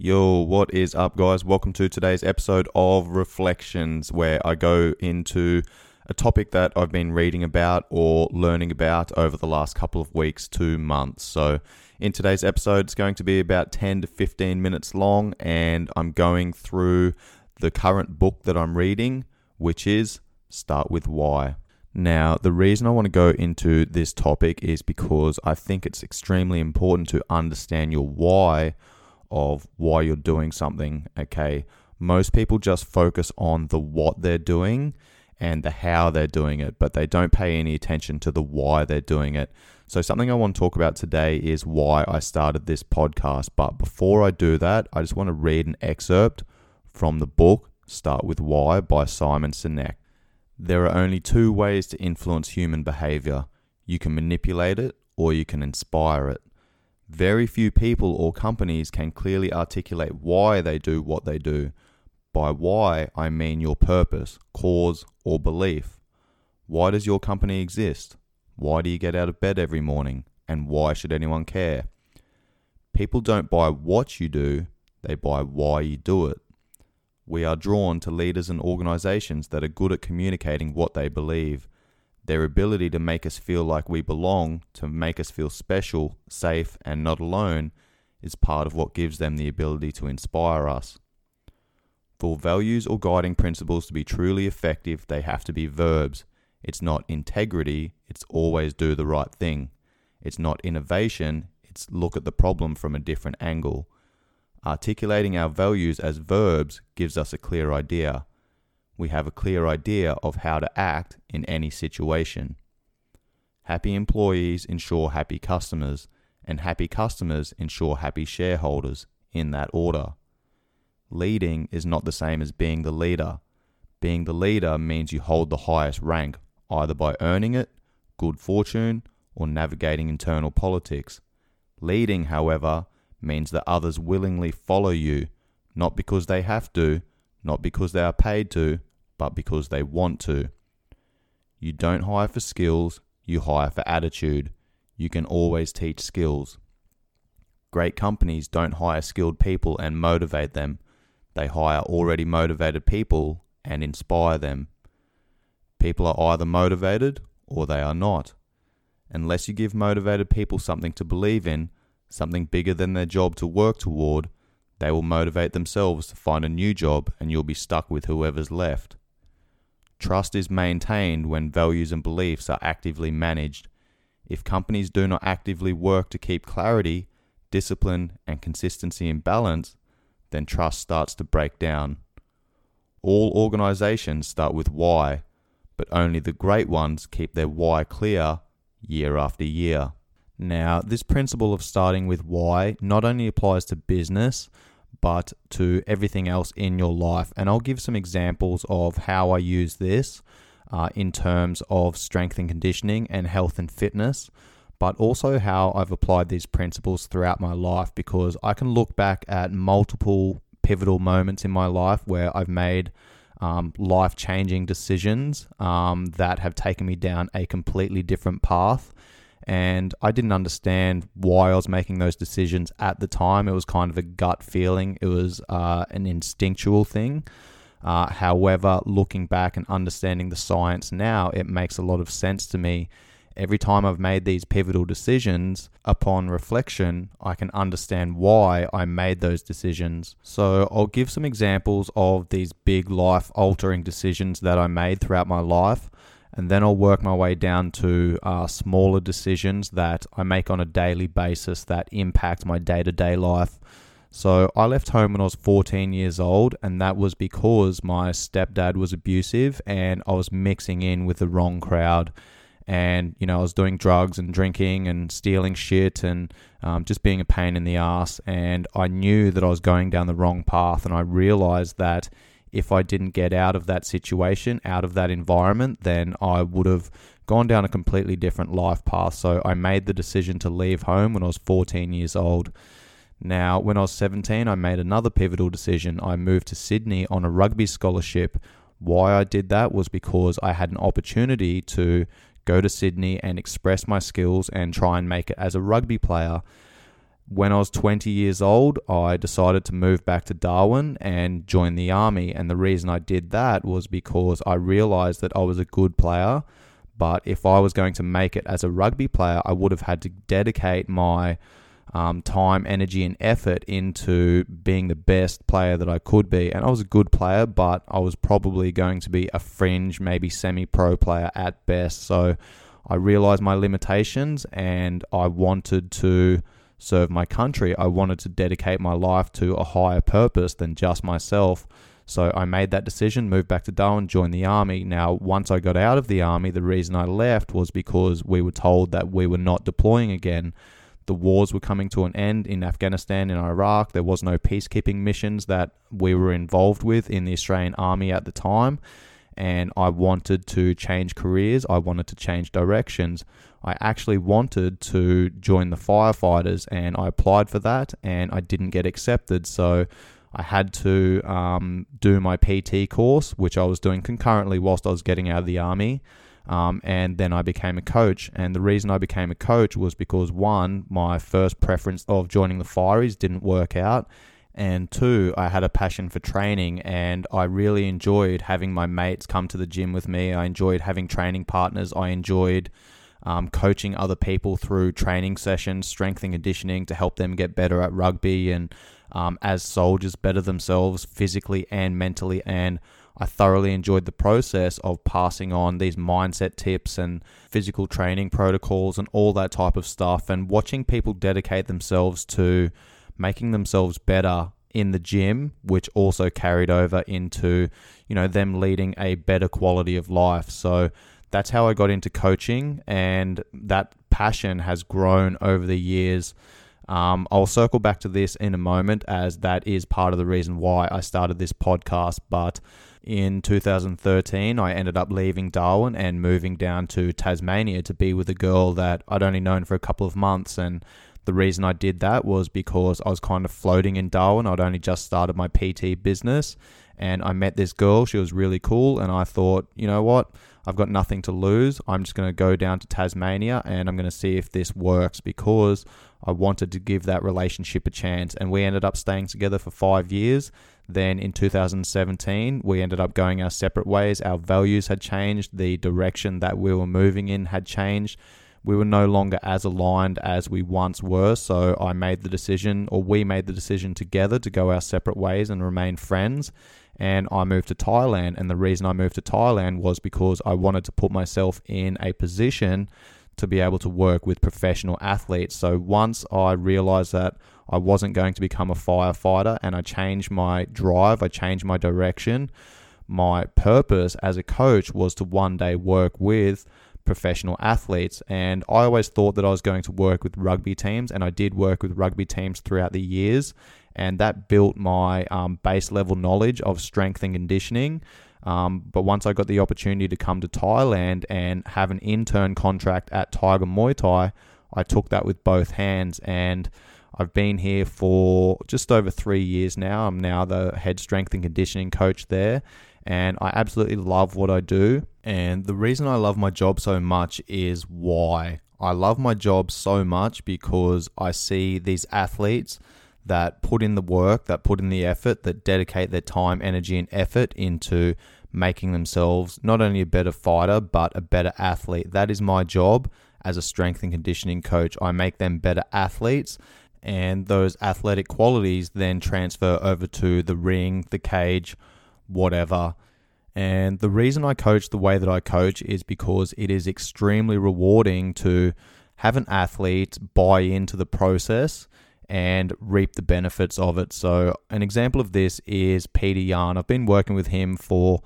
Yo, what is up, guys? Welcome to today's episode of Reflections, where I go into a topic that I've been reading about or learning about over the last couple of weeks to months. So, in today's episode, it's going to be about 10 to 15 minutes long, and I'm going through the current book that I'm reading, which is Start with Why. Now, the reason I want to go into this topic is because I think it's extremely important to understand your why of why you're doing something. Okay. Most people just focus on the what they're doing and the how they're doing it, but they don't pay any attention to the why they're doing it. So, something I want to talk about today is why I started this podcast. But before I do that, I just want to read an excerpt from the book Start with Why by Simon Sinek. There are only two ways to influence human behavior you can manipulate it or you can inspire it. Very few people or companies can clearly articulate why they do what they do. By why, I mean your purpose, cause, or belief. Why does your company exist? Why do you get out of bed every morning? And why should anyone care? People don't buy what you do, they buy why you do it. We are drawn to leaders and organizations that are good at communicating what they believe. Their ability to make us feel like we belong, to make us feel special, safe, and not alone, is part of what gives them the ability to inspire us. For values or guiding principles to be truly effective, they have to be verbs. It's not integrity, it's always do the right thing. It's not innovation, it's look at the problem from a different angle. Articulating our values as verbs gives us a clear idea. We have a clear idea of how to act in any situation. Happy employees ensure happy customers, and happy customers ensure happy shareholders, in that order. Leading is not the same as being the leader. Being the leader means you hold the highest rank, either by earning it, good fortune, or navigating internal politics. Leading, however, means that others willingly follow you, not because they have to, not because they are paid to, but because they want to. You don't hire for skills, you hire for attitude. You can always teach skills. Great companies don't hire skilled people and motivate them. They hire already motivated people and inspire them. People are either motivated or they are not. Unless you give motivated people something to believe in, something bigger than their job to work toward, they will motivate themselves to find a new job and you'll be stuck with whoever's left. Trust is maintained when values and beliefs are actively managed. If companies do not actively work to keep clarity, discipline, and consistency in balance, then trust starts to break down. All organizations start with why, but only the great ones keep their why clear year after year. Now, this principle of starting with why not only applies to business, but to everything else in your life. And I'll give some examples of how I use this uh, in terms of strength and conditioning and health and fitness, but also how I've applied these principles throughout my life because I can look back at multiple pivotal moments in my life where I've made um, life changing decisions um, that have taken me down a completely different path and I didn't understand why I was making those decisions at the time. It was kind of a gut feeling, it was uh, an instinctual thing. Uh, however, looking back and understanding the science now, it makes a lot of sense to me. Every time I've made these pivotal decisions, upon reflection, I can understand why I made those decisions. So, I'll give some examples of these big life altering decisions that I made throughout my life and then I'll work my way down to uh, smaller decisions that I make on a daily basis that impact my day to day life. So I left home when I was 14 years old, and that was because my stepdad was abusive and I was mixing in with the wrong crowd. And, you know, I was doing drugs and drinking and stealing shit and um, just being a pain in the ass. And I knew that I was going down the wrong path. And I realized that if I didn't get out of that situation, out of that environment, then I would have gone down a completely different life path. So I made the decision to leave home when I was 14 years old. Now, when I was 17, I made another pivotal decision. I moved to Sydney on a rugby scholarship. Why I did that was because I had an opportunity to go to Sydney and express my skills and try and make it as a rugby player when I was 20 years old, I decided to move back to Darwin and join the army. And the reason I did that was because I realized that I was a good player. But if I was going to make it as a rugby player, I would have had to dedicate my um, time, energy, and effort into being the best player that I could be. And I was a good player, but I was probably going to be a fringe, maybe semi pro player at best. So I realized my limitations and I wanted to serve my country. I wanted to dedicate my life to a higher purpose than just myself. So I made that decision, moved back to Darwin, joined the army. Now, once I got out of the army, the reason I left was because we were told that we were not deploying again. The wars were coming to an end in Afghanistan and Iraq. There was no peacekeeping missions that we were involved with in the Australian army at the time and I wanted to change careers. I wanted to change directions. I actually wanted to join the firefighters and I applied for that and I didn't get accepted. So I had to um, do my PT course, which I was doing concurrently whilst I was getting out of the army. Um, and then I became a coach. And the reason I became a coach was because one, my first preference of joining the Fireys didn't work out and two, I had a passion for training and I really enjoyed having my mates come to the gym with me. I enjoyed having training partners. I enjoyed um, coaching other people through training sessions, strength and conditioning to help them get better at rugby and um, as soldiers better themselves physically and mentally. And I thoroughly enjoyed the process of passing on these mindset tips and physical training protocols and all that type of stuff and watching people dedicate themselves to making themselves better in the gym, which also carried over into, you know, them leading a better quality of life. So that's how I got into coaching, and that passion has grown over the years. Um, I'll circle back to this in a moment, as that is part of the reason why I started this podcast. But in 2013, I ended up leaving Darwin and moving down to Tasmania to be with a girl that I'd only known for a couple of months. And the reason I did that was because I was kind of floating in Darwin. I'd only just started my PT business and I met this girl. She was really cool. And I thought, you know what? I've got nothing to lose. I'm just going to go down to Tasmania and I'm going to see if this works because I wanted to give that relationship a chance. And we ended up staying together for five years. Then in 2017, we ended up going our separate ways. Our values had changed, the direction that we were moving in had changed we were no longer as aligned as we once were. So I made the decision, or we made the decision together to go our separate ways and remain friends. And I moved to Thailand. And the reason I moved to Thailand was because I wanted to put myself in a position to be able to work with professional athletes. So once I realized that I wasn't going to become a firefighter and I changed my drive, I changed my direction, my purpose as a coach was to one day work with professional athletes. And I always thought that I was going to work with rugby teams, and I did work with rugby teams throughout the years. And that built my um, base level knowledge of strength and conditioning. Um, but once I got the opportunity to come to Thailand and have an intern contract at Tiger Muay Thai, I took that with both hands. And I've been here for just over three years now. I'm now the head strength and conditioning coach there and I absolutely love what I do. And the reason I love my job so much is why. I love my job so much because I see these athletes that put in the work, that put in the effort, that dedicate their time, energy, and effort into making themselves not only a better fighter, but a better athlete. That is my job as a strength and conditioning coach. I make them better athletes, and those athletic qualities then transfer over to the ring, the cage, whatever. And the reason I coach the way that I coach is because it is extremely rewarding to have an athlete buy into the process and reap the benefits of it. So, an example of this is Petr Yan. I've been working with him for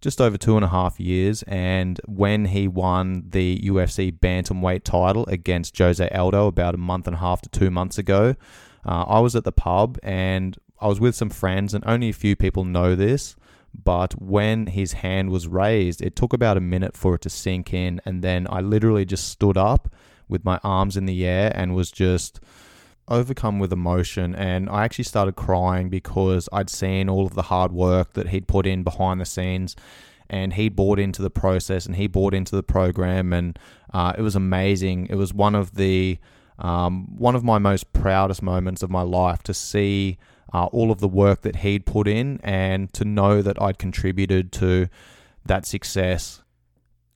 just over two and a half years, and when he won the UFC bantamweight title against Jose Aldo about a month and a half to two months ago, uh, I was at the pub and I was with some friends, and only a few people know this. But when his hand was raised, it took about a minute for it to sink in. And then I literally just stood up with my arms in the air and was just overcome with emotion. And I actually started crying because I'd seen all of the hard work that he'd put in behind the scenes. And he bought into the process and he bought into the program. And uh, it was amazing. It was one of the Um, one of my most proudest moments of my life to see uh, all of the work that he'd put in and to know that I'd contributed to that success.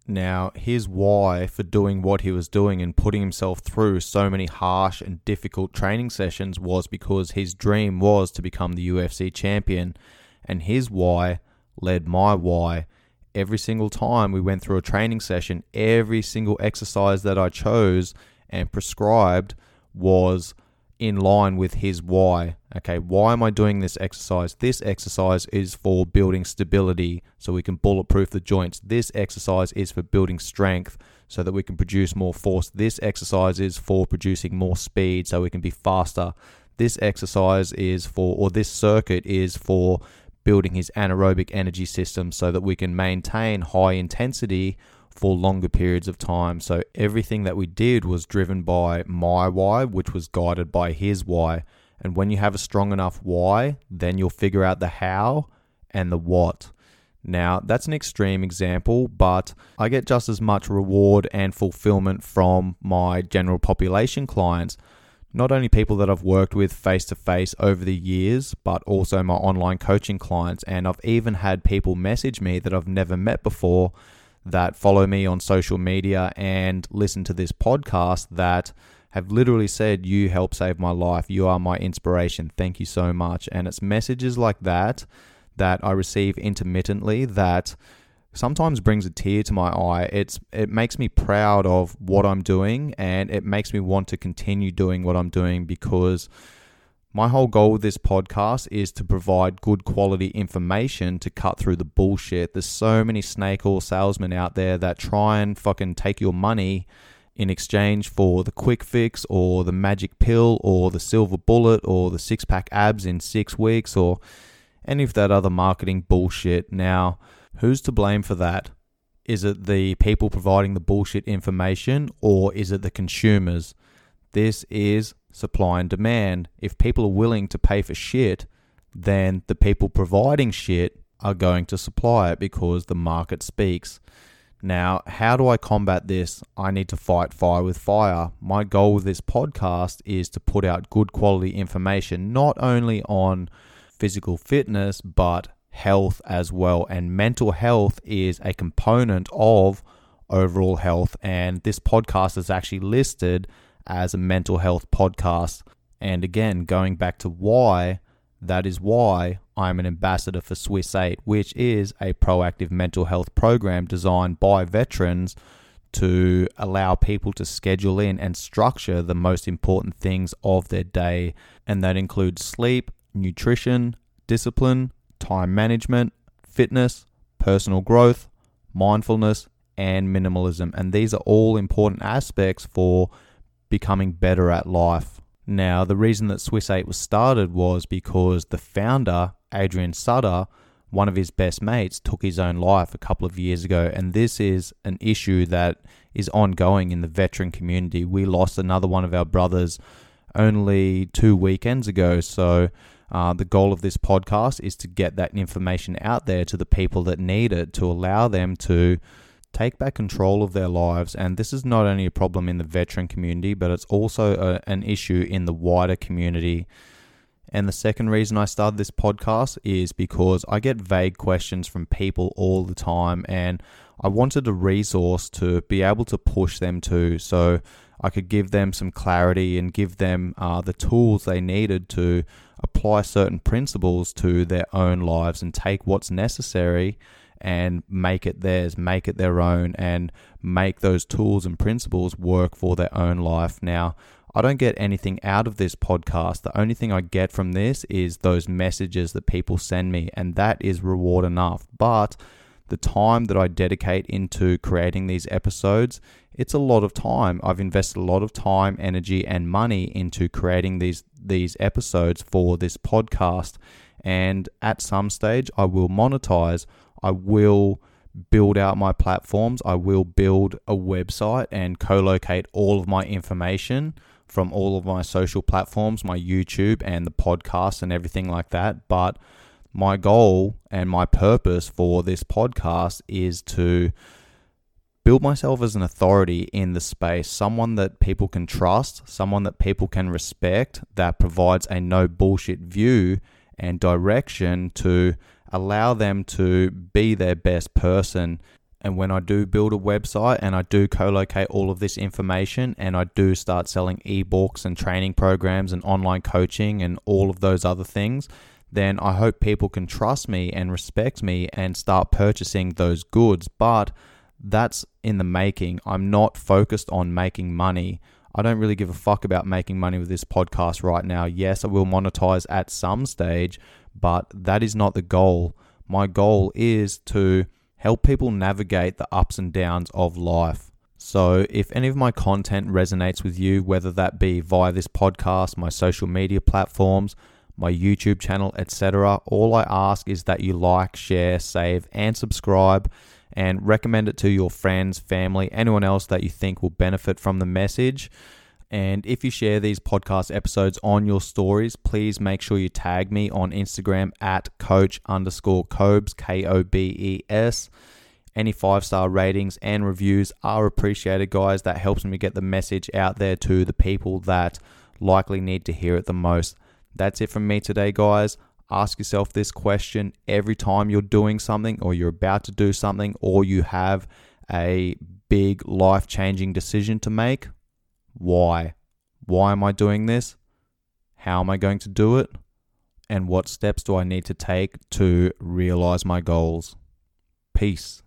Now, his why for doing what he was doing and putting himself through so many harsh and difficult training sessions was because his dream was to become the UFC champion, and his why led my why. Every single time we went through a training session, every single exercise that I chose and prescribed was in line with his why. Okay, why am I doing this exercise? This exercise is for building stability so we can bulletproof the joints. This exercise is for building strength so that we can produce more force. This exercise is for producing more speed so we can be faster. This exercise is for, or this circuit is for building his anaerobic energy system so that we can maintain high intensity for longer periods of time. So everything that we did was driven by my why, which was guided by his why. And when you have a strong enough why, then you'll figure out the how and the what. Now, that's an extreme example, but I get just as much reward and fulfillment from my general population clients. Not only people that I've worked with face to face over the years, but also my online coaching clients. And I've even had people message me that I've never met before that follow me on social media and listen to this podcast that have literally said, You help save my life. You are my inspiration. Thank you so much. And it's messages like that that I receive intermittently that sometimes brings a tear to my eye. It's it makes me proud of what I'm doing and it makes me want to continue doing what I'm doing because my whole goal with this podcast is to provide good quality information to cut through the bullshit. There's so many snake oil salesmen out there that try and fucking take your money in exchange for the quick fix or the magic pill or the silver bullet or the six pack abs in six weeks or any of that other marketing bullshit. Now, who's to blame for that? Is it the people providing the bullshit information or is it the consumers? This is supply and demand. If people are willing to pay for shit, then the people providing shit are going to supply it because the market speaks. Now, how do I combat this? I need to fight fire with fire. My goal with this podcast is to put out good quality information, not only on physical fitness, but health as well. And mental health is a component of overall health. And this podcast is actually listed as a mental health podcast. And again, going back to why, that is why I'm an ambassador for Swiss 8, which is a proactive mental health program designed by veterans to allow people to schedule in and structure the most important things of their day. And that includes sleep, nutrition, discipline, time management, fitness, personal growth, mindfulness, and minimalism. And these are all important aspects for becoming better at life. Now, the reason that Swiss 8 was started was because the founder, Adrian Sutter, one of his best mates, took his own life a couple of years ago. And this is an issue that is ongoing in the veteran community. We lost another one of our brothers only two weekends ago. So, uh, the goal of this podcast is to get that information out there to the people that need it to allow them to take back control of their lives. And this is not only a problem in the veteran community, but it's also a, an issue in the wider community. And the second reason I started this podcast is because I get vague questions from people all the time, and I wanted a resource to be able to push them to so I could give them some clarity and give them uh, the tools they needed to apply certain principles to their own lives and take what's necessary and make it theirs, make it their own, and make those tools and principles work for their own life. Now, I don't get anything out of this podcast. The only thing I get from this is those messages that people send me, and that is reward enough. But the time that I dedicate into creating these episodes, it's a lot of time. I've invested a lot of time, energy, and money into creating these these episodes for this podcast. And at some stage, I will monetize I will build out my platforms. I will build a website and co locate all of my information from all of my social platforms, my YouTube and the podcast and everything like that. But my goal and my purpose for this podcast is to build myself as an authority in the space, someone that people can trust, someone that people can respect, that provides a no bullshit view and direction to allow them to be their best person. And when I do build a website and I do co locate all of this information and I do start selling ebooks and training programs and online coaching and all of those other things, then I hope people can trust me and respect me and start purchasing those goods. But that's in the making. I'm not focused on making money. I don't really give a fuck about making money with this podcast right now. Yes, I will monetize at some stage, but that is not the goal. My goal is to help people navigate the ups and downs of life. So, if any of my content resonates with you, whether that be via this podcast, my social media platforms, my YouTube channel, etc., all I ask is that you like, share, save, and subscribe and recommend it to your friends, family, anyone else that you think will benefit from the message. And if you share these podcast episodes on your stories, please make sure you tag me on Instagram at coach underscore Kobes, K O B E S. Any five star ratings and reviews are appreciated, guys. That helps me get the message out there to the people that likely need to hear it the most. That's it from me today, guys. Ask yourself this question every time you're doing something or you're about to do something or you have a big life changing decision to make. Why? Why am I doing this? How am I going to do it? And what steps do I need to take to realize my goals? Peace.